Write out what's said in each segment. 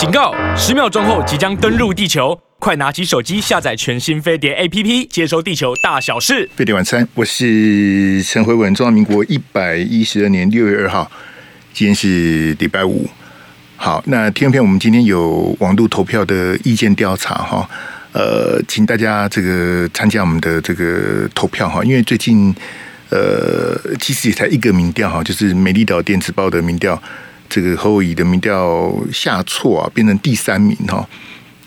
警告！十秒钟后即将登陆地球，快拿起手机下载全新飞碟 APP，接收地球大小事。飞碟晚餐，我是陈辉文。中华民国一百一十二年六月二号，今天是礼拜五。好，那听众朋友，我们今天有网络投票的意见调查哈，呃，请大家这个参加我们的这个投票哈，因为最近呃，其实也才一个民调哈，就是美丽岛电子报的民调。这个侯友宜的民调下挫啊，变成第三名哈。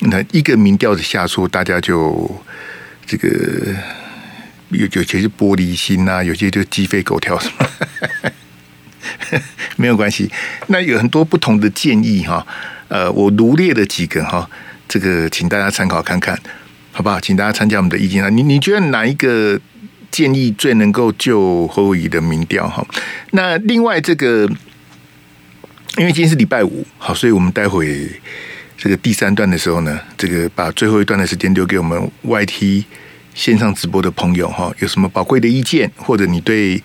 那一个民调的下挫，大家就这个有有些是玻璃心呐、啊，有些就鸡飞狗跳什么，没有关系。那有很多不同的建议哈，呃，我罗列了几个哈，这个请大家参考看看，好不好？请大家参加我们的意见啊。你你觉得哪一个建议最能够救侯友宜的民调哈？那另外这个。因为今天是礼拜五，好，所以我们待会这个第三段的时候呢，这个把最后一段的时间留给我们 YT 线上直播的朋友哈，有什么宝贵的意见，或者你对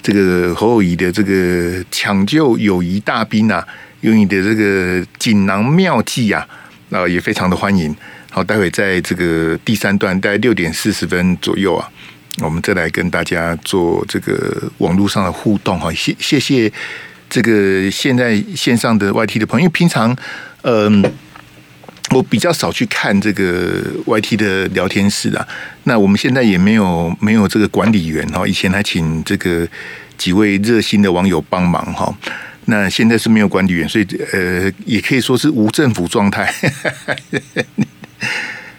这个侯友谊的这个抢救友谊大兵啊，有你的这个锦囊妙计啊，啊，也非常的欢迎。好，待会在这个第三段，大概六点四十分左右啊，我们再来跟大家做这个网络上的互动哈，谢谢谢。这个现在线上的 YT 的朋友，因为平常，嗯、我比较少去看这个 YT 的聊天室啊。那我们现在也没有没有这个管理员哈，以前还请这个几位热心的网友帮忙哈。那现在是没有管理员，所以呃，也可以说是无政府状态。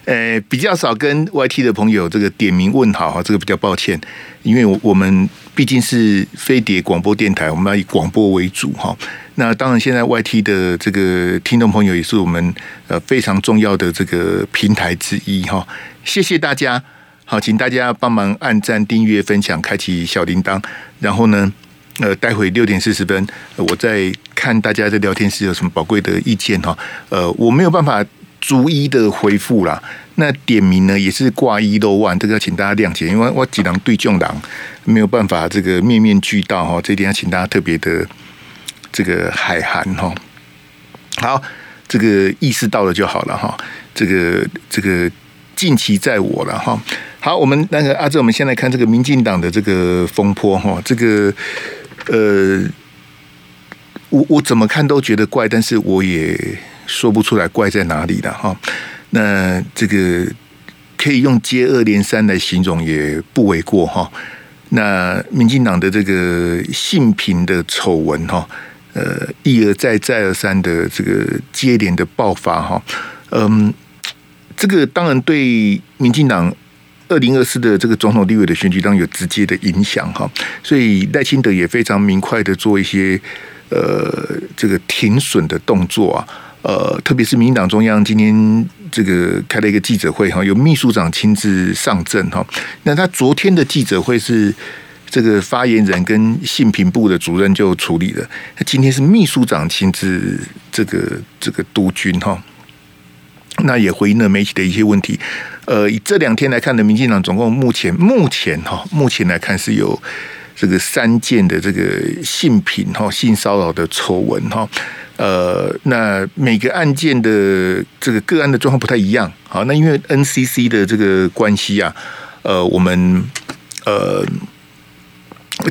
呃，比较少跟 YT 的朋友这个点名问好哈，这个比较抱歉，因为我我们毕竟是飞碟广播电台，我们要以广播为主哈。那当然，现在 YT 的这个听众朋友也是我们呃非常重要的这个平台之一哈。谢谢大家，好，请大家帮忙按赞、订阅、分享、开启小铃铛，然后呢，呃，待会六点四十分，我再看大家在聊天室有什么宝贵的意见哈。呃，我没有办法。逐一的回复啦，那点名呢也是挂一漏万，这个要请大家谅解，因为我几狼对众狼没有办法这个面面俱到哈，这一点要请大家特别的这个海涵哈。好，这个意识到了就好了哈，这个这个近期在我了哈。好，我们那个阿志，我们先来看这个民进党的这个风波哈，这个呃，我我怎么看都觉得怪，但是我也。说不出来怪在哪里了哈，那这个可以用接二连三来形容也不为过哈。那民进党的这个性平的丑闻哈，呃，一而再再而三的这个接连的爆发哈，嗯，这个当然对民进党二零二四的这个总统立委的选举当有直接的影响哈，所以赖清德也非常明快的做一些呃这个停损的动作啊。呃，特别是民进党中央今天这个开了一个记者会哈，由秘书长亲自上阵哈。那他昨天的记者会是这个发言人跟性平部的主任就处理了，那今天是秘书长亲自这个这个督军哈。那也回应了媒体的一些问题。呃，以这两天来看的，民进党总共目前目前哈，目前来看是有这个三件的这个性平哈性骚扰的丑闻哈。呃，那每个案件的这个个案的状况不太一样。好，那因为 NCC 的这个关系啊，呃，我们呃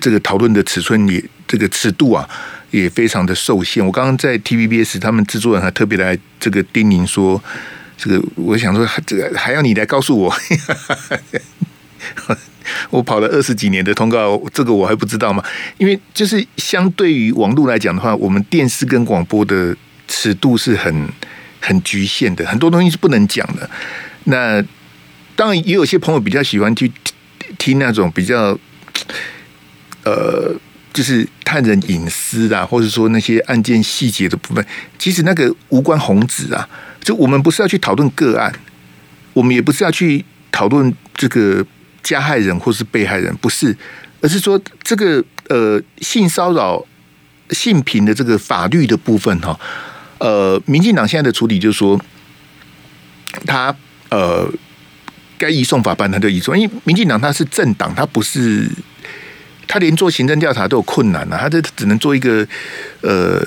这个讨论的尺寸也这个尺度啊也非常的受限。我刚刚在 TVBS，他们制作人还特别来这个叮咛说，这个我想说，这个还要你来告诉我。我跑了二十几年的通告，这个我还不知道吗？因为就是相对于网络来讲的话，我们电视跟广播的尺度是很很局限的，很多东西是不能讲的。那当然也有些朋友比较喜欢去听那种比较呃，就是探人隐私啊，或者说那些案件细节的部分，其实那个无关宏旨啊。就我们不是要去讨论个案，我们也不是要去讨论这个。加害人或是被害人不是，而是说这个呃性骚扰、性平的这个法律的部分哈，呃，民进党现在的处理就是说，他呃该移送法办他就移送，因为民进党他是政党，他不是他连做行政调查都有困难啊，他这只能做一个呃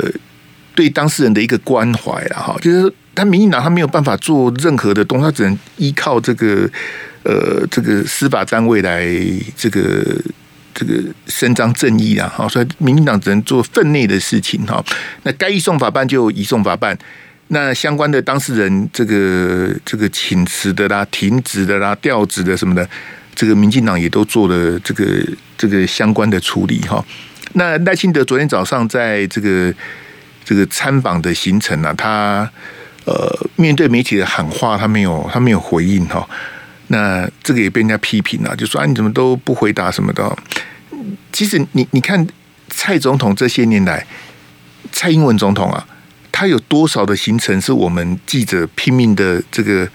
对当事人的一个关怀了哈，就是他民进党他没有办法做任何的东西，他只能依靠这个呃这个司法单位来这个这个伸张正义啊，好，所以民进党只能做分内的事情哈。那该移送法办就移送法办，那相关的当事人这个这个请辞的啦、停职的啦、调职的什么的，这个民进党也都做了这个这个相关的处理哈。那赖清德昨天早上在这个。这个参访的行程呢、啊，他呃面对媒体的喊话，他没有他没有回应哈。那这个也被人家批评了，就说啊你怎么都不回答什么的。其实你你看蔡总统这些年来，蔡英文总统啊，他有多少的行程是我们记者拼命的这个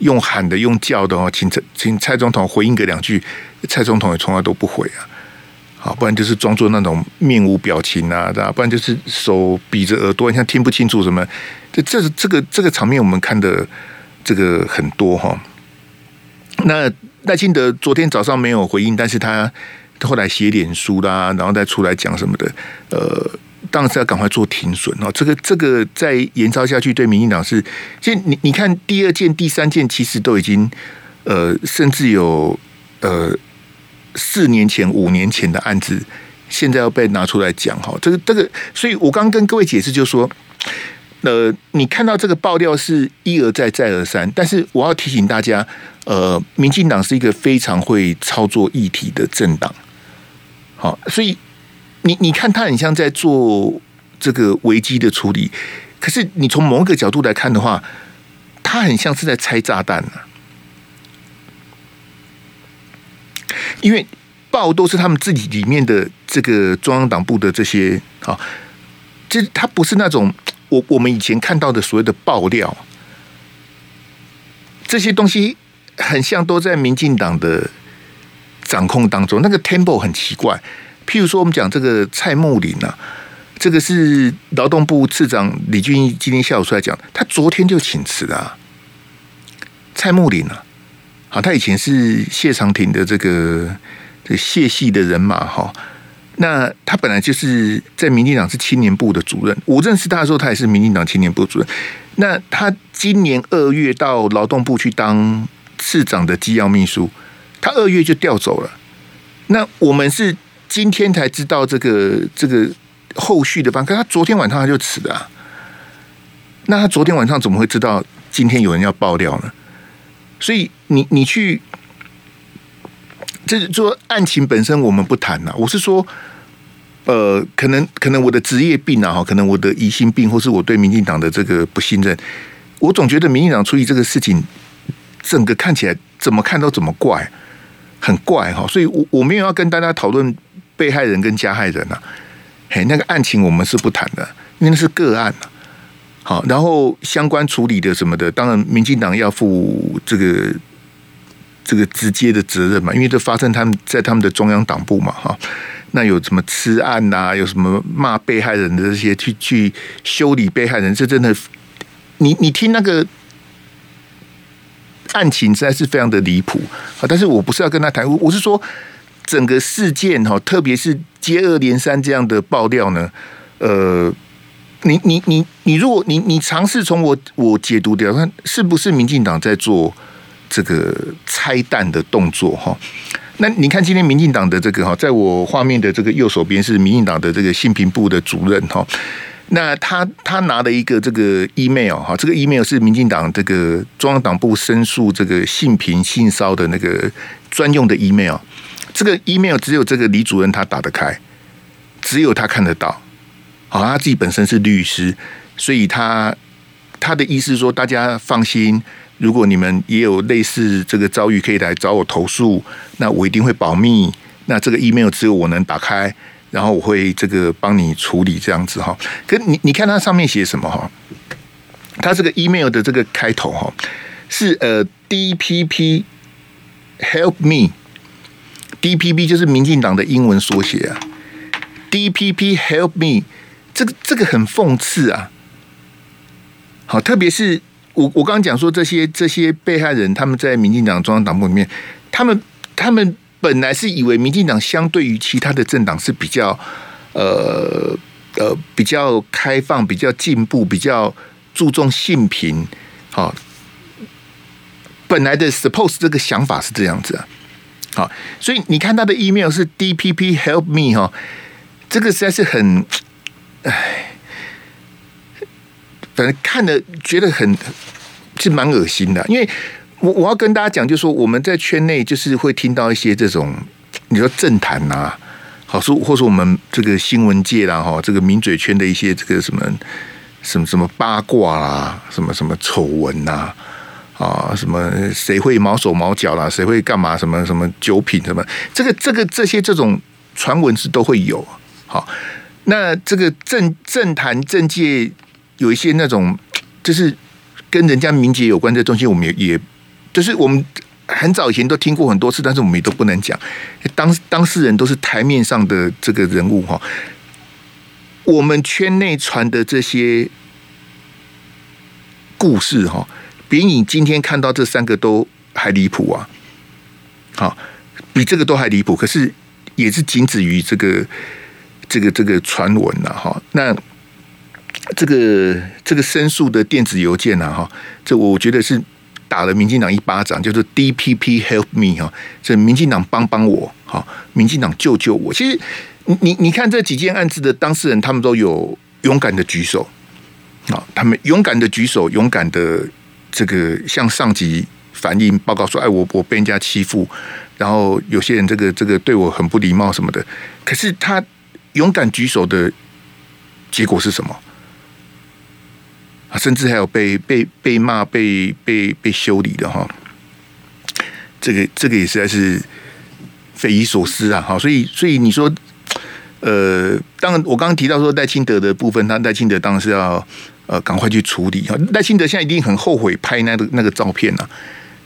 用喊的用叫的哦，请蔡请蔡总统回应个两句，蔡总统也从来都不回啊。好，不然就是装作那种面无表情啊，不然就是手比着耳朵，你像听不清楚什么。这这这个这个场面，我们看的这个很多哈。那赖清德昨天早上没有回应，但是他后来写脸书啦，然后再出来讲什么的。呃，当然是要赶快做停损哦。这个这个再延烧下去，对民进党是，其实你你看第二件、第三件，其实都已经呃，甚至有呃。四年前、五年前的案子，现在要被拿出来讲哈，这个、这个，所以我刚跟各位解释，就是说，呃，你看到这个爆料是一而再、再而三，但是我要提醒大家，呃，民进党是一个非常会操作议题的政党，好，所以你你看他很像在做这个危机的处理，可是你从某一个角度来看的话，他很像是在拆炸弹呢。因为报都是他们自己里面的这个中央党部的这些啊，这他不是那种我我们以前看到的所谓的爆料，这些东西很像都在民进党的掌控当中。那个 Temple 很奇怪，譬如说我们讲这个蔡慕林啊，这个是劳动部次长李俊毅今天下午出来讲，他昨天就请辞了，蔡慕林啊。好，他以前是谢长廷的这个这谢系的人马哈。那他本来就是在民进党是青年部的主任。我认识他的时候，他也是民进党青年部主任。那他今年二月到劳动部去当次长的机要秘书，他二月就调走了。那我们是今天才知道这个这个后续的方，可他昨天晚上他就辞了。那他昨天晚上怎么会知道今天有人要爆料呢？所以你你去，这是说案情本身我们不谈呐。我是说，呃，可能可能我的职业病啊，哈，可能我的疑心病，或是我对民进党的这个不信任，我总觉得民进党处理这个事情，整个看起来怎么看都怎么怪，很怪哈。所以我我没有要跟大家讨论被害人跟加害人呐，嘿，那个案情我们是不谈的，因为那是个案好，然后相关处理的什么的，当然民进党要负这个这个直接的责任嘛，因为这发生他们在他们的中央党部嘛，哈，那有什么吃案呐、有什么骂被害人的这些，去去修理被害人，这真的，你你听那个案情实在是非常的离谱啊！但是我不是要跟他谈，我是说整个事件哈，特别是接二连三这样的爆料呢，呃。你你你你，如果你你尝试从我我解读掉看，是不是民进党在做这个拆弹的动作哈？那你看今天民进党的这个哈，在我画面的这个右手边是民进党的这个信评部的主任哈。那他他拿了一个这个 email 哈，这个 email 是民进党这个中央党部申诉这个性平性骚的那个专用的 email。这个 email 只有这个李主任他打得开，只有他看得到。好，他自己本身是律师，所以他他的意思说，大家放心，如果你们也有类似这个遭遇，可以来找我投诉，那我一定会保密。那这个 email 只有我能打开，然后我会这个帮你处理这样子哈。可你你看它上面写什么哈？它这个 email 的这个开头哈是呃 DPP Help Me，DPP 就是民进党的英文缩写啊，DPP Help Me。这个这个很讽刺啊！好，特别是我我刚刚讲说这些这些被害人，他们在民进党中央党部里面，他们他们本来是以为民进党相对于其他的政党是比较呃呃比较开放、比较进步、比较注重性平，好，本来的 suppose 这个想法是这样子啊，好，所以你看他的 email 是 DPP help me 哈，这个实在是很，哎，反正看了觉得很是蛮恶心的，因为我我要跟大家讲，就是说我们在圈内就是会听到一些这种。你说政坛呐，好说，或是我们这个新闻界啦，哈，这个名嘴圈的一些这个什么什么什么八卦啦，什么什么丑闻呐，啊，什么谁会毛手毛脚啦，谁会干嘛，什么什么酒品什么，这个这个这些这种传闻是都会有。好，那这个政政坛政界有一些那种，就是跟人家名节有关的东西，我们也也就是我们。很早以前都听过很多次，但是我们也都不能讲。当当事人都是台面上的这个人物哈，我们圈内传的这些故事哈，比你今天看到这三个都还离谱啊！好，比这个都还离谱。可是也是仅止于这个这个这个传闻了哈。那这个这个申诉的电子邮件呢哈，这我觉得是。打了民进党一巴掌，就是 DPP help me 哈，这民进党帮帮我，哈，民进党救救我。其实你你你看这几件案子的当事人，他们都有勇敢的举手，啊，他们勇敢的举手，勇敢的这个向上级反映报告说，哎，我我被人家欺负，然后有些人这个这个对我很不礼貌什么的。可是他勇敢举手的结果是什么？甚至还有被被被骂、被被被修理的哈，这个这个也实在是匪夷所思啊！哈，所以所以你说，呃，当然我刚刚提到说赖清德的部分，他赖清德当然是要呃赶快去处理哈。赖清德现在一定很后悔拍那个那个照片啊，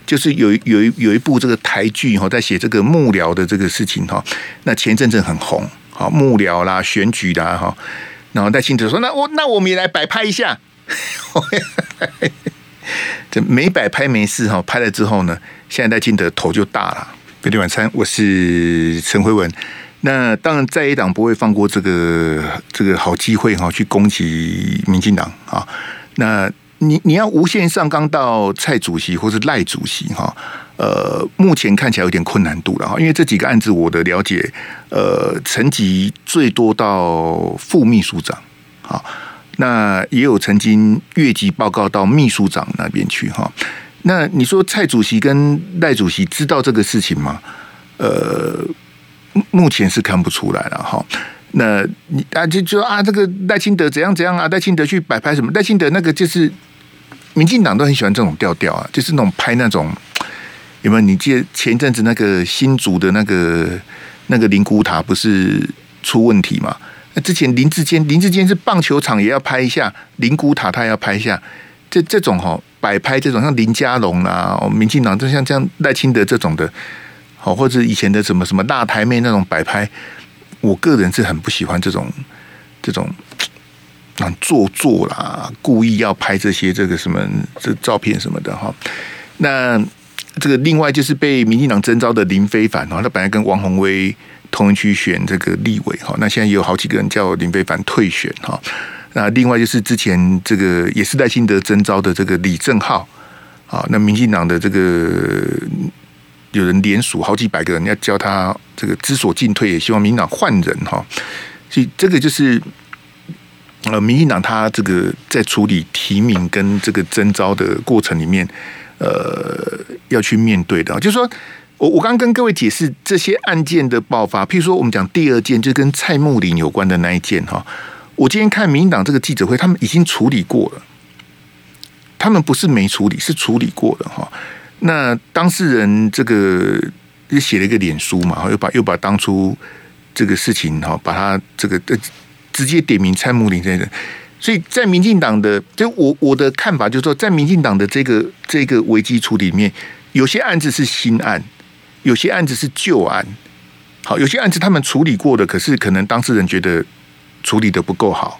就是有有一有一部这个台剧哈，在写这个幕僚的这个事情哈，那前阵子很红，好幕僚啦、选举啦哈，然后赖清德说：“那我那我们也来摆拍一下。” 这没摆拍没事哈，拍了之后呢，现在赖清德头就大了。每天晚餐，我是陈辉文。那当然，在野党不会放过这个这个好机会哈，去攻击民进党啊。那你你要无限上纲到蔡主席或是赖主席哈，呃，目前看起来有点困难度了哈，因为这几个案子我的了解，呃，层级最多到副秘书长啊。那也有曾经越级报告到秘书长那边去哈。那你说蔡主席跟赖主席知道这个事情吗？呃，目前是看不出来了哈。那你啊就就啊，这个赖清德怎样怎样啊？赖清德去摆拍什么？赖清德那个就是民进党都很喜欢这种调调啊，就是那种拍那种有没有？你记得前阵子那个新竹的那个那个灵骨塔不是出问题吗吗？之前林志坚，林志坚是棒球场也要拍一下，灵骨塔他也要拍一下，这这种哈摆拍这种像林佳龙啊，民进党就像这样赖清德这种的，好或者以前的什么什么大台妹那种摆拍，我个人是很不喜欢这种这种啊做作啦，故意要拍这些这个什么这照片什么的哈。那这个另外就是被民进党征召的林非凡啊，他本来跟王鸿薇。同一区选这个立委哈，那现在有好几个人叫林飞凡退选哈。那另外就是之前这个也是赖清德征召的这个李正浩啊，那民进党的这个有人连署好几百个人要叫他这个知所进退，也希望民进党换人哈。所以这个就是呃，民进党他这个在处理提名跟这个征召的过程里面，呃，要去面对的，就是说。我我刚跟各位解释这些案件的爆发，譬如说我们讲第二件，就跟蔡穆林有关的那一件哈。我今天看民进党这个记者会，他们已经处理过了，他们不是没处理，是处理过了哈。那当事人这个又写了一个脸书嘛，又把又把当初这个事情哈，把他这个呃直接点名蔡穆林这个，所以在民进党的就我我的看法就是说，在民进党的这个这个危机处理里面，有些案子是新案。有些案子是旧案，好，有些案子他们处理过的，可是可能当事人觉得处理的不够好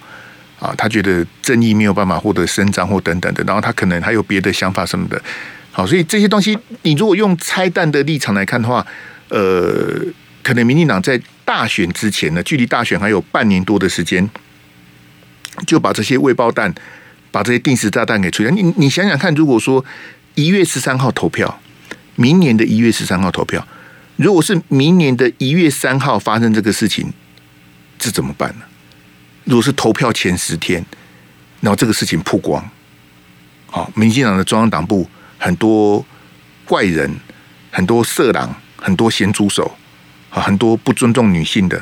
啊，他觉得正义没有办法获得伸张或等等的，然后他可能还有别的想法什么的，好，所以这些东西你如果用拆弹的立场来看的话，呃，可能民进党在大选之前呢，距离大选还有半年多的时间，就把这些未爆弹、把这些定时炸弹给摧毁。你你想想看，如果说一月十三号投票，明年的一月十三号投票，如果是明年的一月三号发生这个事情，这怎么办呢？如果是投票前十天，然后这个事情曝光，好，民进党的中央党部很多怪人，很多色狼，很多咸猪手，啊，很多不尊重女性的，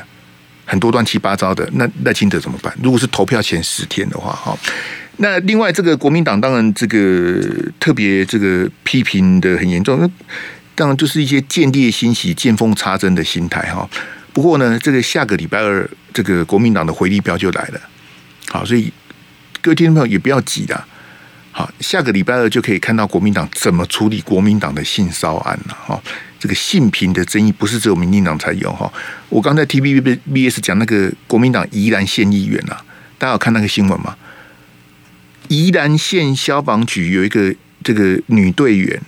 很多乱七八糟的，那赖清德怎么办？如果是投票前十天的话，哈，那另外这个国民党当然这个特别这个批评的很严重，那当然就是一些见猎心喜、见缝插针的心态，哈。不过呢，这个下个礼拜二，这个国民党的回力镖就来了，好，所以各位听众朋友也不要急的，好，下个礼拜二就可以看到国民党怎么处理国民党的性骚案了，哈，这个性平的争议不是只有民进党才有哈，我刚才 TVBS 讲那个国民党宜兰县议员啊，大家有看那个新闻吗？宜兰县消防局有一个这个女队员，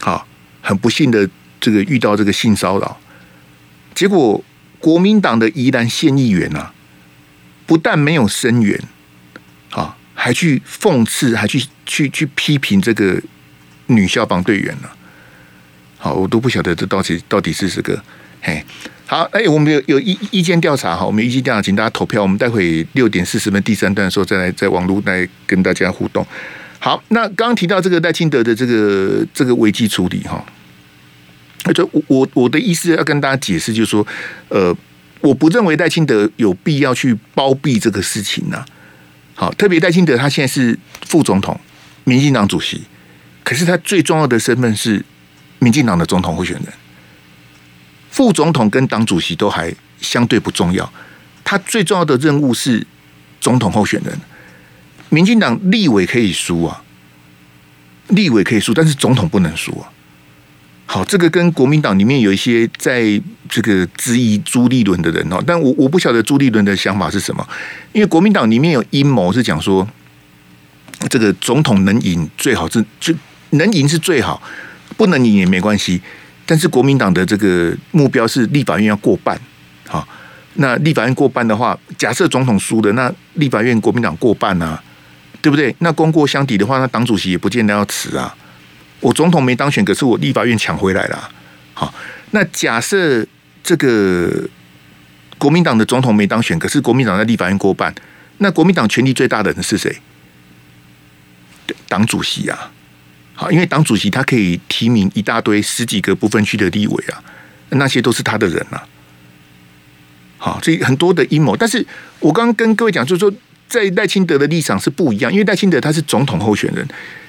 好，很不幸的这个遇到这个性骚扰。结果，国民党的宜兰县议员啊，不但没有声援，啊，还去讽刺，还去去去批评这个女消防队员了。好，我都不晓得这到底到底是这个，嘿，好，哎，我们有有意意见调查哈，我们意见调查，请大家投票。我们待会六点四十分第三段的时候，再来在网络来跟大家互动。好，那刚刚提到这个赖清德的这个这个危机处理哈。那就我我我的意思要跟大家解释，就是说，呃，我不认为赖清德有必要去包庇这个事情呢、好，特别赖清德他现在是副总统、民进党主席，可是他最重要的身份是民进党的总统候选人。副总统跟党主席都还相对不重要，他最重要的任务是总统候选人。民进党立委可以输啊，立委可以输，但是总统不能输啊。好，这个跟国民党里面有一些在这个质疑朱立伦的人哦，但我我不晓得朱立伦的想法是什么，因为国民党里面有阴谋是讲说，这个总统能赢最好是就能赢是最好，不能赢也没关系，但是国民党的这个目标是立法院要过半，好，那立法院过半的话，假设总统输了，那立法院国民党过半啊，对不对？那功过相抵的话，那党主席也不见得要辞啊。我总统没当选，可是我立法院抢回来了。好，那假设这个国民党的总统没当选，可是国民党在立法院过半，那国民党权力最大的人是谁？党主席啊。好，因为党主席他可以提名一大堆十几个不分区的立委啊，那些都是他的人啊。好，这很多的阴谋。但是我刚刚跟各位讲，就是说，在赖清德的立场是不一样，因为赖清德他是总统候选人。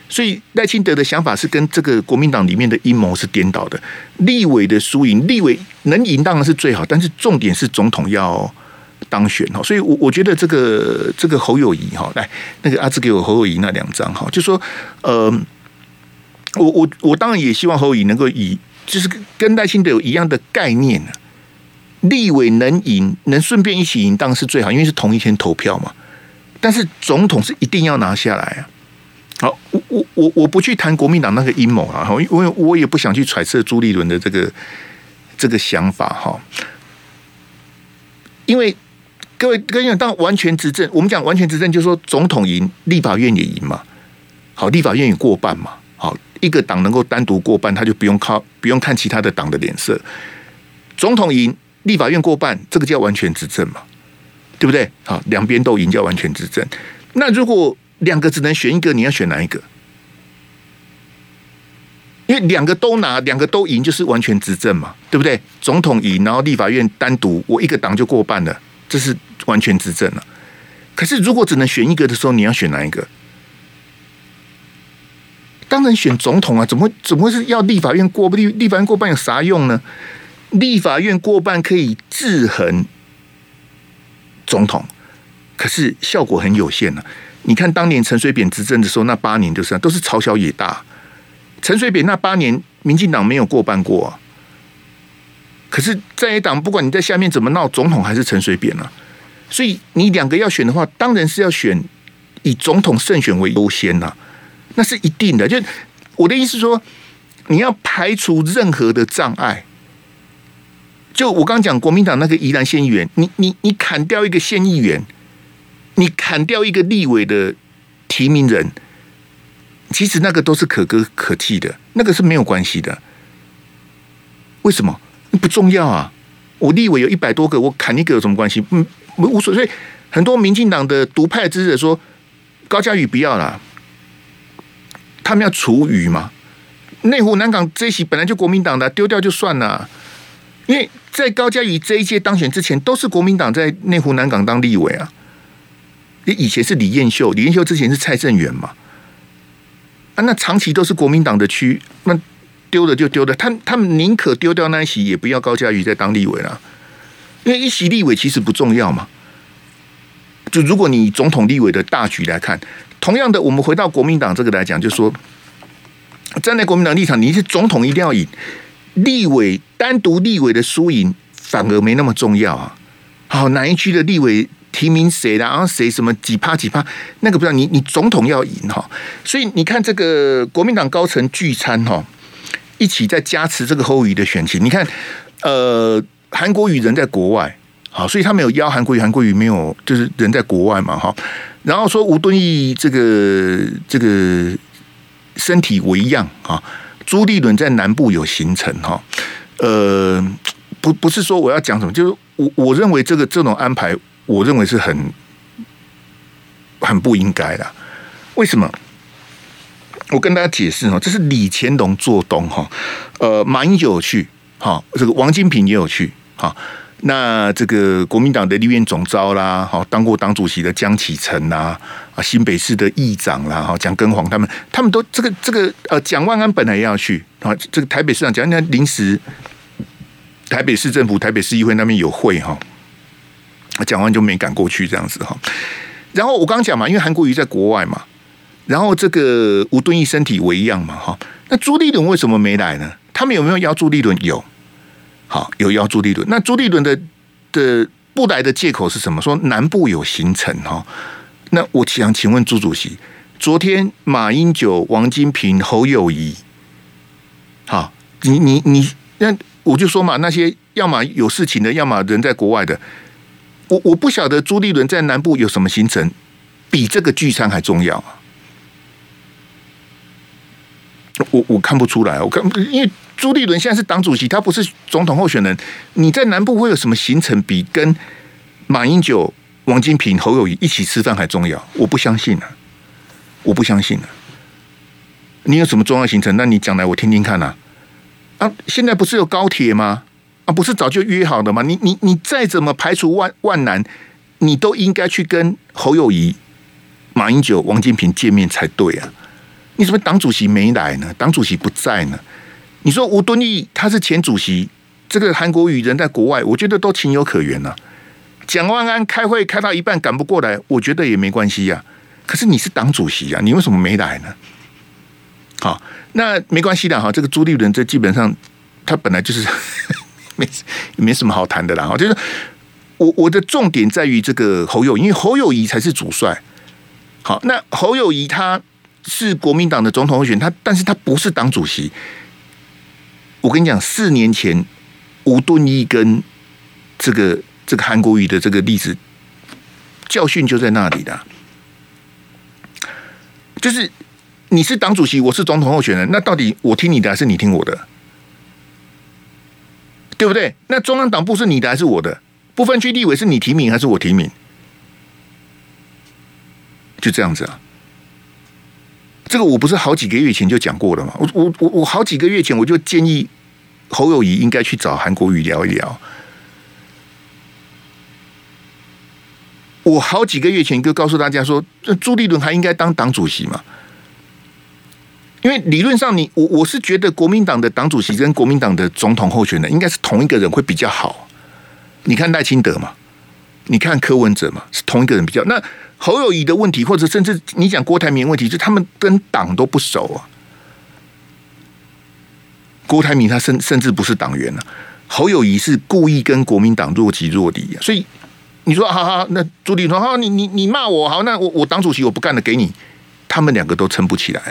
所以赖清德的想法是跟这个国民党里面的阴谋是颠倒的。立委的输赢，立委能赢当然是最好，但是重点是总统要当选哈。所以，我我觉得这个这个侯友谊哈，来那个阿志给我侯友谊那两张哈，就说呃，我我我当然也希望侯友能够以就是跟赖清德有一样的概念呢。立委能赢，能顺便一起赢当然是最好，因为是同一天投票嘛。但是总统是一定要拿下来啊。好，我我我我不去谈国民党那个阴谋啊，因为我也不想去揣测朱立伦的这个这个想法哈。因为各位各位讲，当完全执政，我们讲完全执政，就是说总统赢，立法院也赢嘛。好，立法院也过半嘛。好，一个党能够单独过半，他就不用靠不用看其他的党的脸色。总统赢，立法院过半，这个叫完全执政嘛，对不对？好，两边都赢叫完全执政。那如果两个只能选一个，你要选哪一个？因为两个都拿，两个都赢，就是完全执政嘛，对不对？总统赢，然后立法院单独，我一个党就过半了，这是完全执政了。可是如果只能选一个的时候，你要选哪一个？当然选总统啊！怎么怎么会是要立法院过不？立立法院过半有啥用呢？立法院过半可以制衡总统，可是效果很有限呢、你看当年陈水扁执政的时候，那八年就是都是朝小野大。陈水扁那八年，民进党没有过半过啊。可是在野党不管你在下面怎么闹，总统还是陈水扁啊。所以你两个要选的话，当然是要选以总统胜选为优先呐，那是一定的。就我的意思说，你要排除任何的障碍。就我刚刚讲国民党那个宜兰县议员，你你你砍掉一个县议员。你砍掉一个立委的提名人，其实那个都是可歌可泣的，那个是没有关系的。为什么？不重要啊！我立委有一百多个，我砍一个有什么关系？嗯，无所谓。很多民进党的独派支持者说，高嘉宇不要了，他们要除瑜嘛。内湖南港这一席本来就国民党的，丢掉就算了。因为在高嘉瑜这一届当选之前，都是国民党在内湖南港当立委啊。你以前是李彦秀，李彦秀之前是蔡正元嘛。啊，那长期都是国民党的区，那丢了就丢了。他他们宁可丢掉那一席，也不要高嘉瑜在当立委了。因为一席立委其实不重要嘛。就如果你总统立委的大局来看，同样的，我们回到国民党这个来讲，就是说。站在国民党立场，你是总统一定要赢，立委单独立委的输赢反而没那么重要啊。好，哪一区的立委提名谁的，然后谁什么几趴几趴，那个不知道。你你总统要赢哈，所以你看这个国民党高层聚餐哈，一起在加持这个侯友的选情。你看，呃，韩国瑜人在国外，好，所以他没有邀韩国瑜，韩国瑜没有就是人在国外嘛哈。然后说吴敦义这个这个。身体为恙啊！朱立伦在南部有行程哈，呃，不不是说我要讲什么，就是我我认为这个这种安排，我认为是很很不应该的。为什么？我跟大家解释哈，这是李乾隆做东哈，呃，马英九有去哈，这个王金平也有去哈。那这个国民党的立院总召啦，好，当过党主席的江启臣啦，啊，新北市的议长啦，哈，蒋根煌他们，他们都这个这个呃，蒋万安本来也要去啊，这个台北市长讲，那临时台北市政府台北市议会那边有会哈，蒋万就没赶过去这样子哈。然后我刚刚讲嘛，因为韩国瑜在国外嘛，然后这个吴敦义身体为恙嘛，哈，那朱立伦为什么没来呢？他们有没有邀朱立伦？有。好，有邀朱立伦，那朱立伦的的不来的借口是什么？说南部有行程哈。那我想请问朱主席，昨天马英九、王金平、侯友谊，好，你你你，那我就说嘛，那些要么有事情的，要么人在国外的，我我不晓得朱立伦在南部有什么行程，比这个聚餐还重要啊。我我看不出来，我看因为。朱立伦现在是党主席，他不是总统候选人。你在南部会有什么行程比跟马英九、王金平、侯友谊一起吃饭还重要？我不相信啊！我不相信啊！你有什么重要行程？那你讲来我听听看啊！啊，现在不是有高铁吗？啊，不是早就约好的吗？你你你再怎么排除万万难，你都应该去跟侯友谊、马英九、王金平见面才对啊！你怎么党主席没来呢？党主席不在呢？你说吴敦义他是前主席，这个韩国瑜人在国外，我觉得都情有可原呐、蒋万安开会开到一半赶不过来，我觉得也没关系呀、可是你是党主席啊，你为什么没来呢？好，那没关系的哈。这个朱立伦这基本上他本来就是 没没什么好谈的啦。哈，就是我我的重点在于这个侯友，因为侯友宜才是主帅。好，那侯友宜他是国民党的总统候选，他但是他不是党主席。我跟你讲，四年前吴敦义跟这个这个韩国瑜的这个例子教训就在那里的，就是你是党主席，我是总统候选人，那到底我听你的还是你听我的？对不对？那中央党部是你的还是我的？不分区立委是你提名还是我提名？就这样子啊。这个我不是好几个月前就讲过了吗？我我我我好几个月前我就建议侯友宜应该去找韩国瑜聊一聊。我好几个月前就告诉大家说，朱立伦还应该当党主席嘛？因为理论上你我我是觉得国民党的党主席跟国民党的总统候选人应该是同一个人会比较好。你看赖清德嘛，你看柯文哲嘛，是同一个人比较那。侯友宜的问题，或者甚至你讲郭台铭问题，就他们跟党都不熟啊。郭台铭他甚甚至不是党员了，侯友谊是故意跟国民党若即若离啊。所以你说好好，那朱立伦好，你你你骂我好，那我我党主席我不干了，给你。他们两个都撑不起来。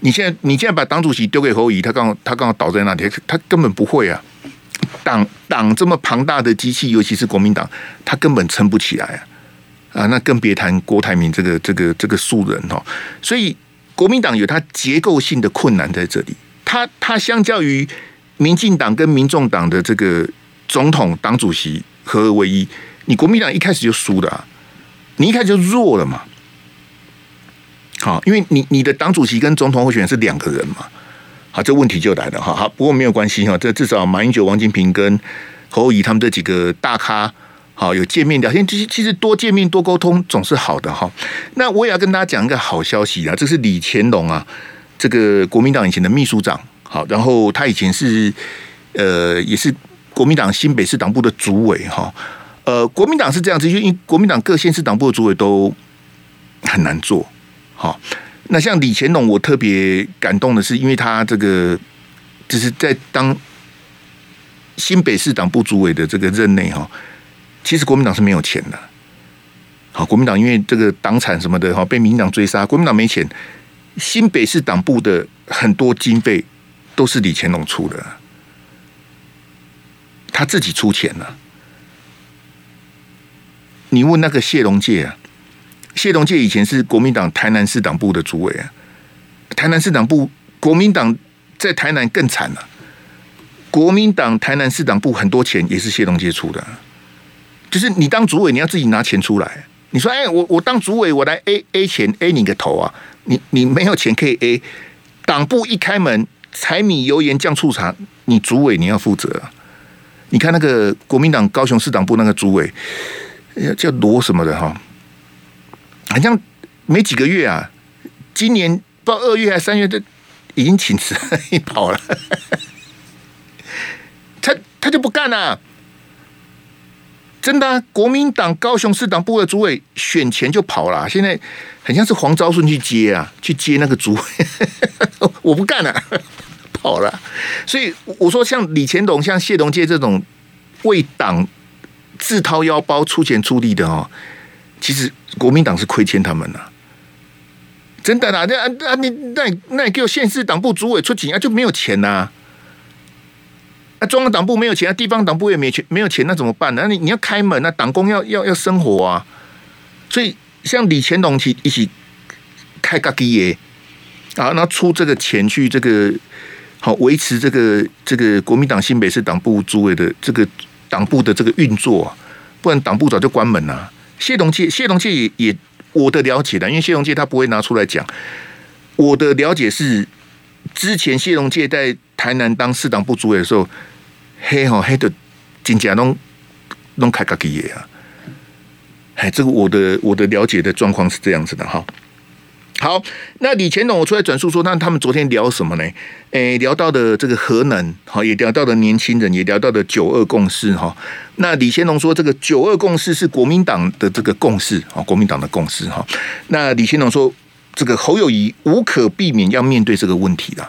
你现在你现在把党主席丢给侯友宜，他刚他刚好倒在那里，他根本不会啊。党党这么庞大的机器，尤其是国民党，他根本撑不起来啊。啊，那更别谈郭台铭这个这个这个素人哈。所以国民党有它结构性的困难在这里，它它相较于民进党跟民众党的这个总统党主席合二为一，你国民党一开始就输了啊，你一开始就弱了嘛。好，因为你你的党主席跟总统候选人是两个人嘛。好，这问题就来了哈。好，不过没有关系哈，这至少马英九、王金平跟侯友宜他们这几个大咖。好，有见面聊天，其实其实多见面多沟通总是好的哈。那我也要跟大家讲一个好消息啊，这是李乾隆啊，这个国民党以前的秘书长，好，然后他以前是呃也是国民党新北市党部的主委哈。呃，国民党是这样子，因为国民党各县市党部的主委都很难做。好，那像李干龙，我特别感动的是，因为他这个就是在当新北市党部主委的这个任内哈。其实国民党是没有钱的，好，国民党因为这个党产什么的哈，被民党追杀，国民党没钱。新北市党部的很多经费都是李乾龙出的，他自己出钱了。你问那个谢龙介啊，谢龙介以前是国民党台南市党部的主委啊，台南市党部国民党在台南更惨了，国民党台南市党部很多钱也是谢龙介出的。就是你当主委，你要自己拿钱出来。你说，哎，我我当主委，我来 A A 钱 A 你个头啊！你你没有钱可以 A，党部一开门，柴米油盐酱醋茶，你主委你要负责。你看那个国民党高雄市党部那个主委，叫罗什么的哈，好像没几个月啊，今年不知道二月还三月，就已经请辞跑了。他他就不干了。真的、国民党高雄市党部的主委选前就跑了，现在很像是黄昭顺去接啊，去接那个主委，我不干了，跑了。所以我说，像李干龙、像谢龙介这种为党自掏腰包出钱出力的哦，其实国民党是亏欠他们了。真的啦，那那你那那你给我县市党部主委出钱啊，就没有钱呐、啊。那中央党部没有钱，那地方党部也没钱，没有钱，那怎么办呢？那你你要开门，那党工要要要生活啊。所以像李干龙一起开个基业啊，那出这个钱去这个好维持这个这个国民党新北市党部主委的这个党部的这个运作啊，不然党部早就关门了。谢龙介谢龙介也也我的了解的，因为谢龙介他不会拿出来讲。我的了解是，之前谢龙介在台南当市党部主委的时候。黑吼黑的，真正拢拢开家基的啊！哎，这个我的我的了解的状况是这样子的哈。好，那李乾龙我出来转述说，那他们昨天聊什么呢？诶，聊到的这个核能，好，也聊到的年轻人，也聊到的九二共识哈。那李乾龙说，这个九二共识是国民党的这个共识啊，国民党的共识哈。那李乾龙说，这个侯友谊无可避免要面对这个问题的。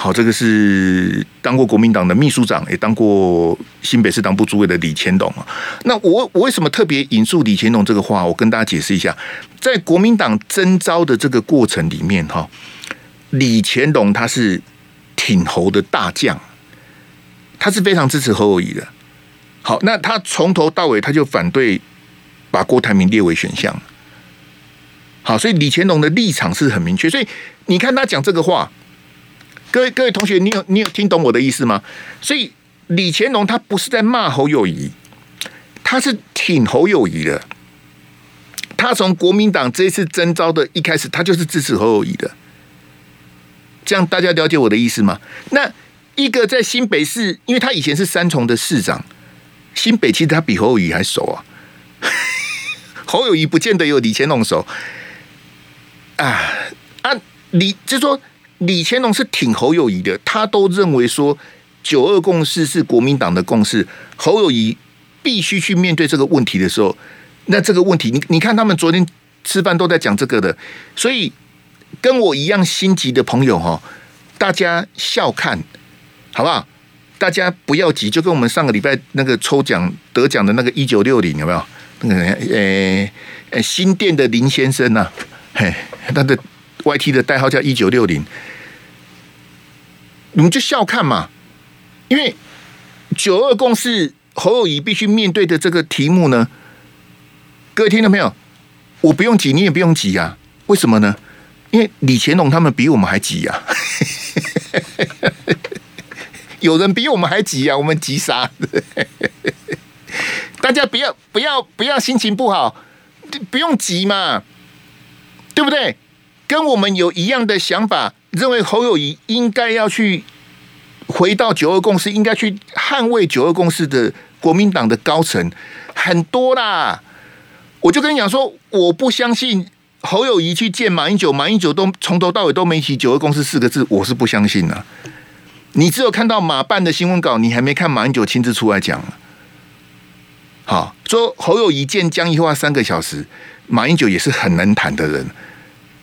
好，这个是当过国民党的秘书长，也当过新北市党部主委的李乾龙啊。那我我为什么特别引述李乾龙这个话？我跟大家解释一下，在国民党征召的这个过程里面，哈，李乾龙他是挺侯的大将，他是非常支持侯友宜的。好，那他从头到尾他就反对把郭台铭列为选项。好，所以李乾龙的立场是很明确。所以你看他讲这个话。各位各位同学，你有你有听懂我的意思吗？所以李乾隆他不是在骂侯友谊，他是挺侯友谊的。他从国民党这一次征召的一开始，他就是支持侯友谊的。这样大家了解我的意思吗？那一个在新北市，因为他以前是三重的市长，新北其实他比侯友谊还熟啊。侯友谊不见得有李乾隆熟啊啊！你就说。李乾隆是挺侯友谊的，他都认为说九二共识是国民党的共识，侯友谊必须去面对这个问题的时候，那这个问题，你你看他们昨天吃饭都在讲这个的，所以跟我一样心急的朋友哈，大家笑看好不好？大家不要急，就跟我们上个礼拜那个抽奖得奖的那个一九六零有没有？那个呃呃新店的林先生呐、嘿，他的。YT 的代号叫一九六零，你们就笑看嘛，因为九二共识侯友谊必须面对的这个题目呢，各位听到没有？我不用急，你也不用急、啊。为什么呢？因为李乾隆他们比我们还急呀、啊。有人比我们还急呀、啊，我们急啥？大家不要不要不要心情不好，不用急嘛，对不对？跟我们有一样的想法，认为侯友谊应该要去回到九二共识，应该去捍卫九二共识的国民党的高层很多啦。我就跟你讲说，我不相信侯友谊去见马英九，马英九都从头到尾都没提九二共识四个字，我是不相信的。你只有看到马办的新闻稿，你还没看马英九亲自出来讲。好，说侯友宜见江宜樺三个小时，马英九也是很能谈的人，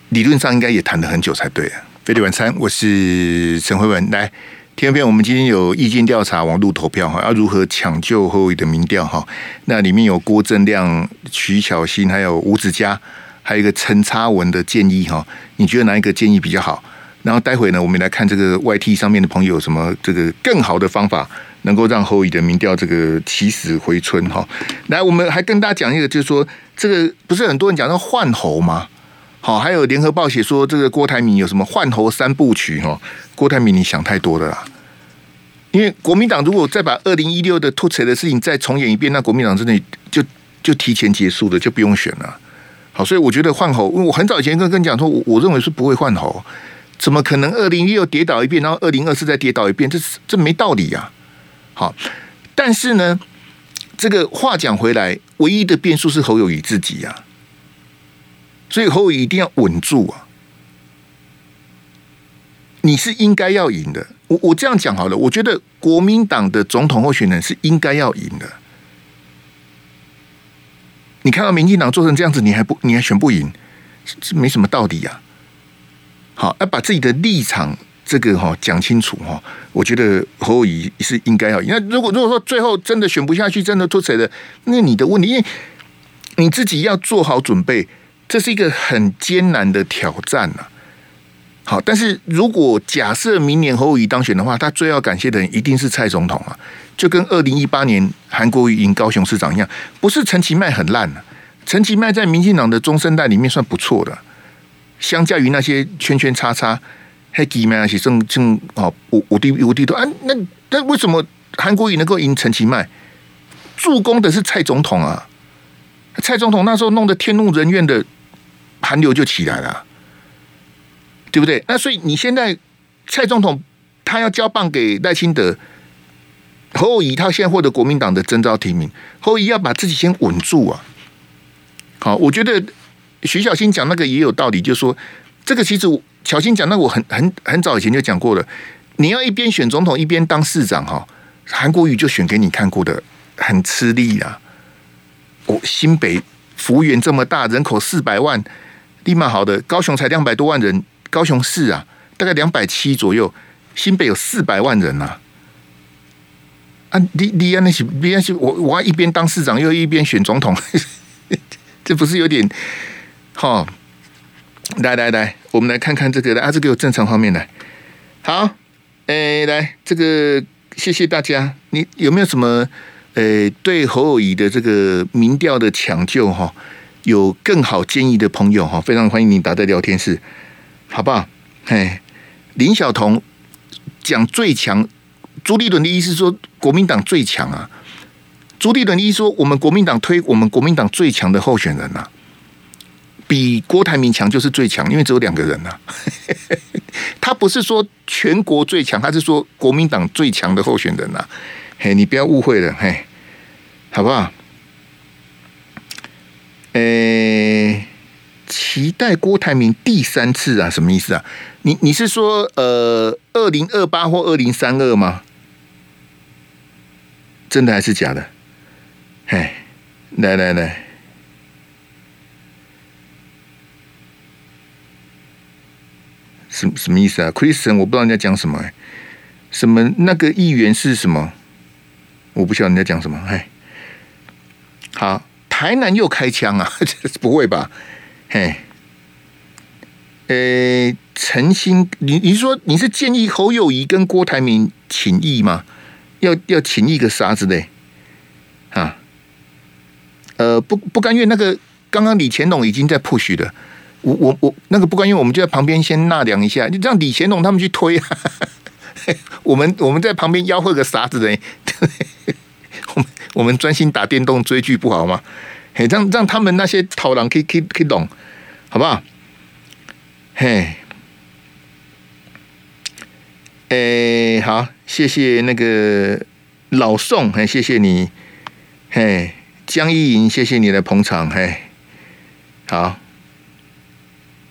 理论上应该也谈了很久才对啊。飞碟晚餐，我是陈慧文，来。听片，我们今天有意见调查、网络投票哈，要如何抢救侯友的民调哈？那里面有郭正亮、徐巧芯，还有吴子嘉，还有一个陈插文的建议哈。你觉得哪一个建议比较好？然后待会呢，我们来看这个 YT 上面的朋友有什么这个更好的方法，能够让侯友的民调这个起死回春哈？来，我们还跟大家讲一个，就是说这个不是很多人讲说换侯吗？好，还有联合报写说这个郭台铭有什么换侯三部曲哈？郭台铭，你想太多了啦！因为国民党如果再把二零一六的突袭的事情再重演一遍，那国民党真的就就提前结束了，就不用选了。好，所以我觉得换侯，因为我很早以前跟跟你讲说，我我认为是不会换侯，怎么可能二零一六跌倒一遍，然后二零二四再跌倒一遍？这这没道理呀！好，但是呢，这个话讲回来，唯一的变数是侯友宜自己呀，以侯友宜一定要稳住啊！你是应该要赢的。我我这样讲好了，我觉得国民党的总统候选人是应该要赢的。你看到民进党做成这样子，你还不你还选不赢，这没什么道理呀。好，要把自己的立场这个哈讲清楚哈。我觉得侯友宜是应该要赢。那如果如果说最后真的选不下去，真的脱谁的，那你的问题，你自己要做好准备，这是一个很艰难的挑战呐。好，但是如果假设明年侯友宜当选的话，他最要感谢的人一定是蔡总统啊，就跟二零一八年韩国瑜赢高雄市长一样，不是陈其迈很烂啊，陈其迈在民进党的中生代里面算不错的，相较于那些圈圈叉叉，黑基迈那些正正哦，我我弟我弟都啊，那那为什么韩国瑜能够赢陈其迈？助攻的是蔡总统啊，蔡总统那时候弄得天怒人怨的韩流就起来了。对不对？那所以你现在蔡总统他要交棒给赖清德，侯友宜他现在获得国民党的征召提名，侯友宜要把自己先稳住啊。好，我觉得徐小新讲那个也有道理，就是说这个其实小新讲那个我很很很早以前就讲过了，你要一边选总统一边当市长哈，韩国瑜就选给你看过的，很吃力啊。我，新北幅员这么大，人口四百万，立马好的，高雄才两百多万人。高雄市啊，大概两百七左右，新北有四百万人呐、啊。啊，你你啊那些，你那是，我我要一边当市长又一边选总统，这不是有点？好，来来来，我们来看看这个，啊，这个有正常画面来。好，哎，来这个，谢谢大家。你有没有什么呃，对侯友宜的这个民调的抢救哈，有更好建议的朋友哈，非常欢迎你打在聊天室。好不好？嘿，林晓彤讲最强，朱立伦的意思说国民党最强啊。朱立伦的意思说，我们国民党推我们国民党最强的候选人呐、比郭台铭强就是最强，因为只有两个人呐、他不是说全国最强，他是说国民党最强的候选人呐、嘿，你不要误会了，嘿，好不好？诶、期待郭台铭第三次啊？什么意思啊？你你是说呃，二零二八或二零三二吗？真的还是假的？嘿，来来来，什什么意思啊？Christian，我不知道人家讲什么、欸，什么那个议员是什么？我不晓得你在讲什么。嘿，好，台南又开枪啊？不会吧？嘿，呃，陈新，你你说你是建议侯友谊跟郭台铭请益吗？要要请益个啥子嘞？啊，呃，不不甘愿那个刚刚李乾龙已经在 push 了，我我我那个不甘愿，我们就在旁边先纳凉一下，就让李乾龙他们去推啊，我们我们在旁边吆喝个啥子嘞？我们我们专心打电动追剧不好吗？嘿，让让他们那些讨狼可以可以可以懂，好不好？嘿。诶、好，谢谢那个老宋，嘿，谢谢你，嘿，江一莹，谢谢你的捧场，嘿，好，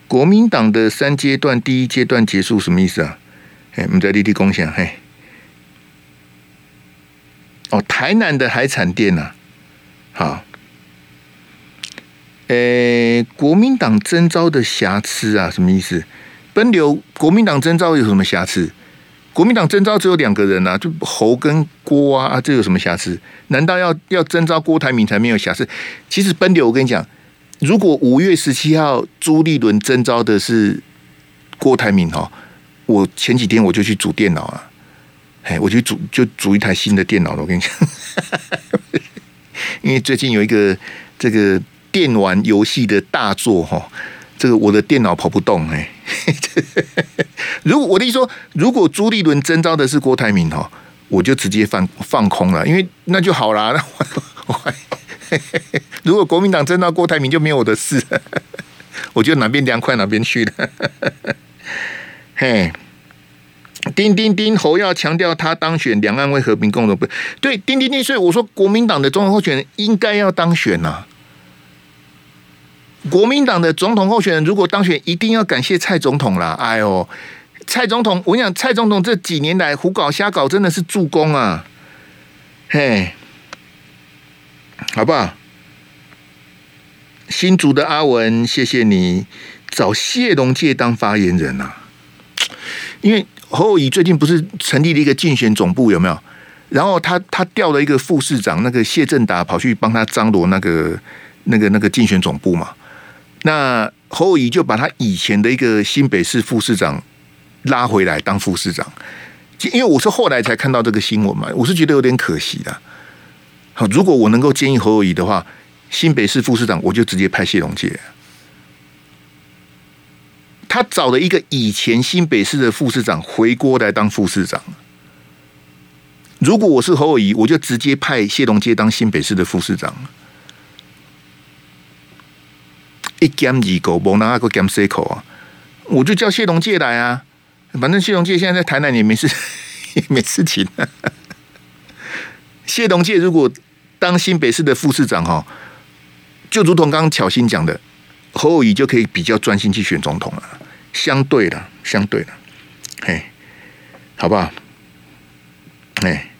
国民党的三阶段，第一阶段结束什么意思啊？哎，我们在立地共享，嘿，哦，台南的海产店呐、啊，好，诶、国民党征召的瑕疵啊，什么意思？奔流，国民党征召有什么瑕疵？国民党征召只有两个人啊，就侯跟郭啊，啊，这有什么瑕疵？难道要要征召郭台铭才没有瑕疵？其实奔流，我跟你讲，如果五月十七号朱立伦征召的是郭台铭哈，我前几天我就去煮电脑啊，哎，我就组就组一台新的电脑了。我跟你讲，因为最近有一个这个电玩游戏的大作哈。这个我的电脑跑不动哎，如果我的意思说，如果朱立伦征召的是郭台铭哈，我就直接放放空了，因为那就好了。如果国民党征召郭台铭，就没有我的事，我就哪边凉快哪边去了。嘿，丁丁丁侯要强调他当选，两岸为和平共荣不？对，丁丁丁，所以我说国民党的总统候选人应该要当选呐、啊。国民党的总统候选人如果当选，一定要感谢蔡总统啦！哎呦，蔡总统，我跟你讲，蔡总统这几年来胡搞瞎搞，真的是助攻啊！嘿，好不好？新竹的阿文，谢谢你找谢龙介当发言人啊！因为侯友宜最近不是成立了一个竞选总部，有没有？然后他他调了一个副市长，那个谢振达跑去帮他张罗那个那个那个竞选总部嘛。那侯友宜就把他以前的一个新北市副市长拉回来当副市长，因为我是后来才看到这个新闻嘛，我是觉得有点可惜的。好，如果我能够建议侯友宜的话，新北市副市长我就直接派谢龙介。他找了一个以前新北市的副市长回锅来当副市长。如果我是侯友宜，我就直接派谢龙介当新北市的副市长。一减二狗，无那个减四口啊！我就叫谢龙介来啊，反正谢龙介现在在台南也没事，也没事情。谢龙介如果当新北市的副市长哈，就如同刚刚巧心讲的，侯友宜就可以比较专心去选总统了。相对的，相对的，嘿，好不好？哎，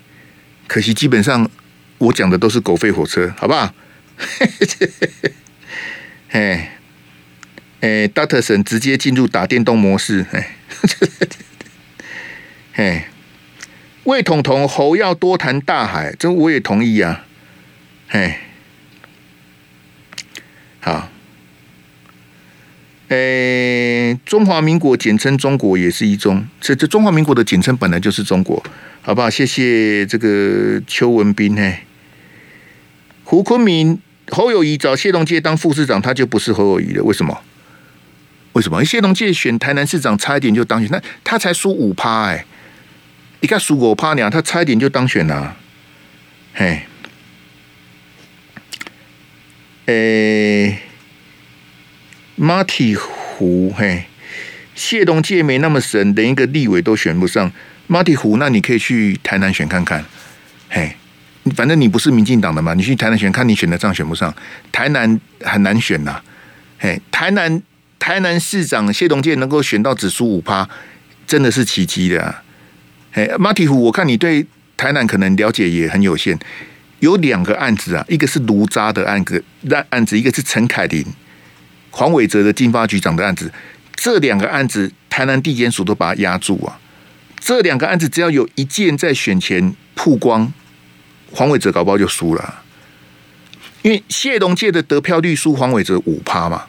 可惜基本上我讲的都是狗吠火车，好不好？哎。哎，Doctor 神直接进入打电动模式，哎，哎，魏统统侯要多谈大海，这我也同意啊，哎，好，诶，中华民国简称中国也是一中，这这中华民国的简称本来就是中国，好不好？谢谢这个邱文斌，嘿，胡坤明侯友谊找谢龙介当副市长，他就不是侯友谊了，为什么？为什么？谢龙介选台南市长差一点就当选，那他才输五趴哎，你看输五趴呢，他差一点就当选了。嘿，诶，马蹄湖嘿，谢龙介没那么神，连一个立委都选不上。马蹄湖，那你可以去台南选看看。嘿，反正你不是民进党的嘛，你去台南选，看你选得上选不上。台南很难选呐，嘿，台南。台南市长谢龙介能够选到只输五趴，真的是奇迹的啊！哎，马蹄湖，我看你对台南可能了解也很有限。有两个案子啊，一个是卢渣的案子，案子，一个是陈凯琳、黄伟哲的经发局长的案子。这两个案子，台南地检署都把它压住啊。这两个案子，只要有一件在选前曝光，黄伟哲搞不好就输了。因为谢龙介的得票率输黄伟哲五趴嘛。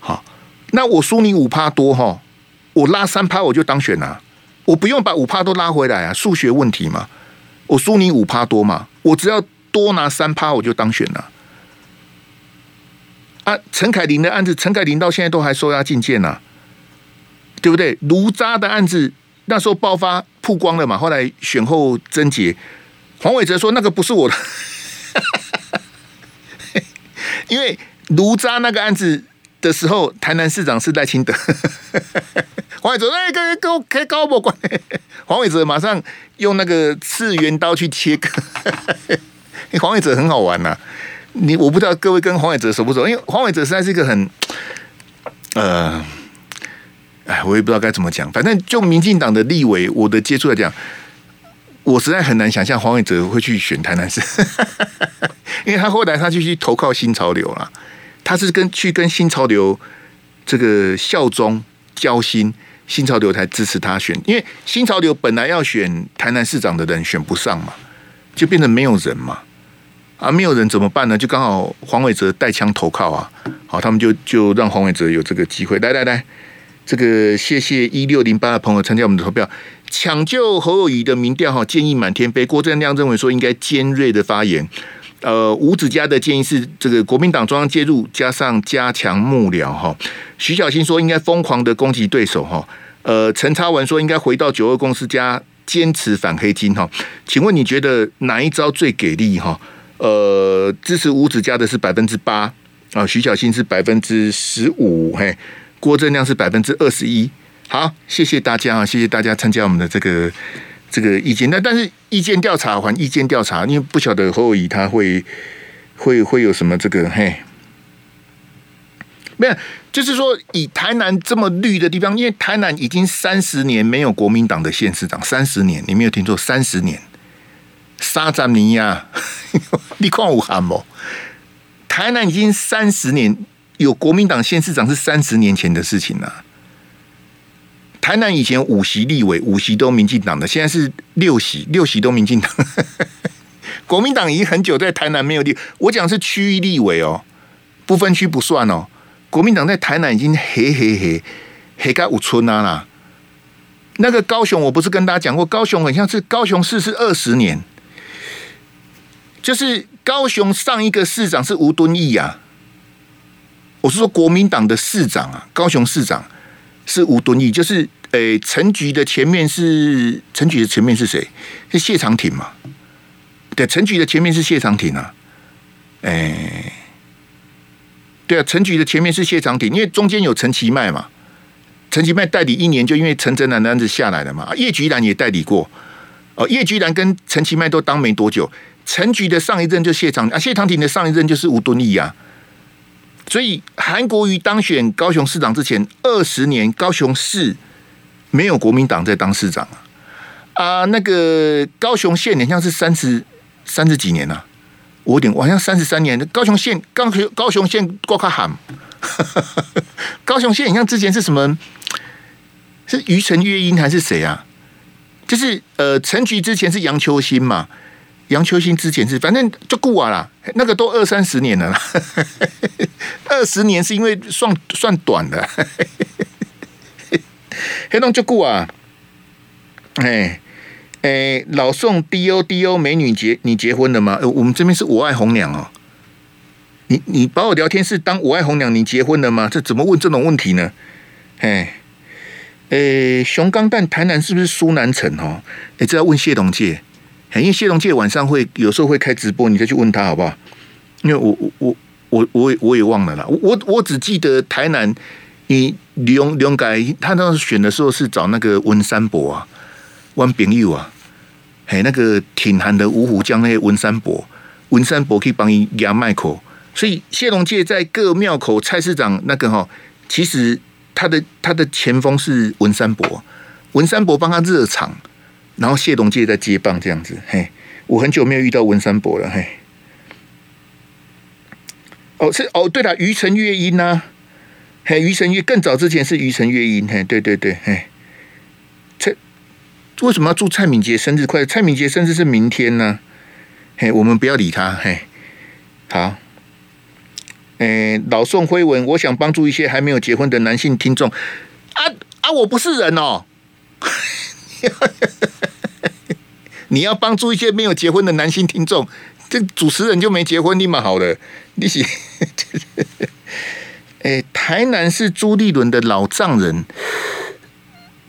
好。那我输你五趴多哈，我拉三趴我就当选了，我不用把五趴都拉回来啊，数学问题嘛。我输你五趴多嘛，我只要多拿三趴我就当选了。啊，陈凯琳的案子，陈凯琳到现在都还收押禁见呐，对不对？卢渣的案子那时候爆发曝光了嘛，后来选后侦结，黄伟哲说那个不是我的，因为卢渣那个案子的时候，台南市长是赖清德，黄伟哲哎，跟跟跟高博关，黄伟哲马上用那个次元刀去切割，黄伟哲很好玩呐、你我不知道各位跟黄伟哲熟不熟，因为黄伟哲实在是一个很，呃，哎，我也不知道该怎么讲。反正就民进党的立委，我的接触来讲，我实在很难想象黄伟哲会去选台南市，因为他后来他就去投靠新潮流了，他是跟去跟新潮流这个效忠交心，新潮流才支持他选，因为新潮流本来要选台南市长的人选不上嘛，就变成没有人嘛。啊，没有人怎么办呢？就刚好黄伟哲带枪投靠啊，好，他们就就让黄伟哲有这个机会。来来来，这个谢谢一六零八的朋友参加我们的投票，抢救侯友宜的民调哈，建议满天飞。郭正亮认为说应该尖锐的发言。呃，吴子嘉的建议是这个国民党中央介入，加上加强幕僚哈。徐小新说应该疯狂的攻击对手哈。呃，陈超文说应该回到九二公司加坚持反黑金哈。请问你觉得哪一招最给力哈？呃，支持吴子嘉的是百分之八啊，徐小新是百分之十五，嘿，郭正亮是百分之二十一。好，谢谢大家啊，谢谢大家参加我们的这个这个意见。那但是意见调查还意见调查，因为不晓得侯友宜他会会会有什么这个嘿，没有，就是说以台南这么绿的地方，因为台南已经三十年没有国民党的县市长，三十年，你没有听错，三十年。沙赞尼亚，你看武汉不？台南已经三十年有国民党县市长是三十年前的事情了。台南以前五席立委，五席都民进党的，现在是六席，六席都民进党。国民党已经很久在台南没有立，我讲是区域立委哦，不分区不算哦。国民党在台南已经黑黑黑黑盖五村啊啦。那个高雄，我不是跟大家讲过，高雄很像是高雄市是二十年。就是高雄上一个市长是吴敦义啊，我是说国民党的市长啊，高雄市长是吴敦义，就是诶，陈菊的前面是陈菊的前面是谁？是谢长廷嘛？对，陈菊的前面是谢长廷啊，诶，对啊，陈菊的前面是谢长廷，因为中间有陈其迈嘛，陈其迈代理一年，就因为陈哲男的案子下来了嘛，叶菊兰也代理过，哦，叶菊兰跟陈其迈都当没多久。陈菊的上一任就谢长啊，谢长廷的上一任就是吴敦义啊，所以韩国瑜当选高雄市长之前二十年，高雄市没有国民党在当市长啊啊，那个高雄县好像是三十三十几年呐，啊，我有点好像三十三年。高雄县高雄高雄县挂卡喊，高雄县你像之前是什么？是于陈月英还是谁啊？就是呃，陈菊之前是杨秋兴嘛。杨秋兴之前是，反正就顾啊啦，那个都二三十年了啦，二十年是因为算算短的，黑龙就顾啊，哎哎，老宋 D O D O 美女结你结婚了吗？呃我们这边是我爱红娘哦，你你把我聊天室当我爱红娘，你结婚了吗？这怎么问这种问题呢？哎哎，熊钢弹台南是不是苏南城哦？哎，这要问谢龙介。因为谢龙介晚上会有时候会开直播，你再去问他好不好？因为我我我我我也我也忘了啦。我我只记得台南，你龙龙改他当时选的时候是找那个温山伯啊，温炳佑啊，嘿，那个挺韩的五虎将那些温山伯，温山伯可以帮你压麦口，所以谢龙介在各庙口蔡市长那个哈，其实他的他的前锋是温山伯，温山伯帮他热场。然后谢龙介在接棒这样子，嘿，我很久没有遇到文山伯了，嘿。哦，是哦，对了，于陈月英呐、啊，嘿，于陈月更早之前是于陈月音，嘿，对对对，嘿。蔡为什么要祝蔡敏杰生日快乐？蔡敏杰生日是明天呢、嘿，我们不要理他，嘿。好，诶，老宋辉文，我想帮助一些还没有结婚的男性听众。啊啊，我不是人哦。你要帮助一些没有结婚的男性听众，这主持人就没结婚，立马好的，你是 哎，台南是朱立伦的老丈人。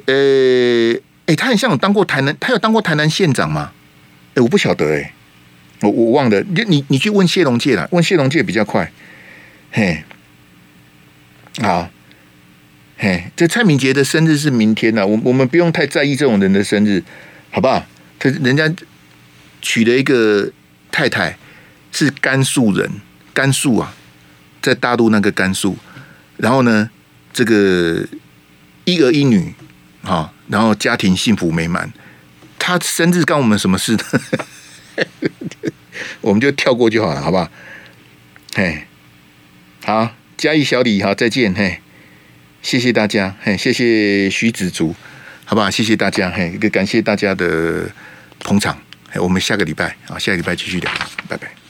呃，哎，他很像有当过台南，他有当过台南县长吗？哎，我不晓得哎，我我忘了。你你你去问谢龙介啦，问谢龙介比较快。嘿，好，嘿，这蔡明杰的生日是明天呐，我我们不用太在意这种人的生日，好不好？他人家娶了一个太太是甘肃人，甘肃啊，在大陆那个甘肃，然后呢，这个一儿一女。好，然后家庭幸福美满。他生日干我们什么事呢？我们就跳过就好了，好不好？嘿，好，嘉义小李，好，再见，嘿，谢谢大家，嘿，谢谢徐子竹，好不好？谢谢大家，嘿，感谢大家的捧场，我们下个礼拜，啊，下个礼拜继续聊，拜拜。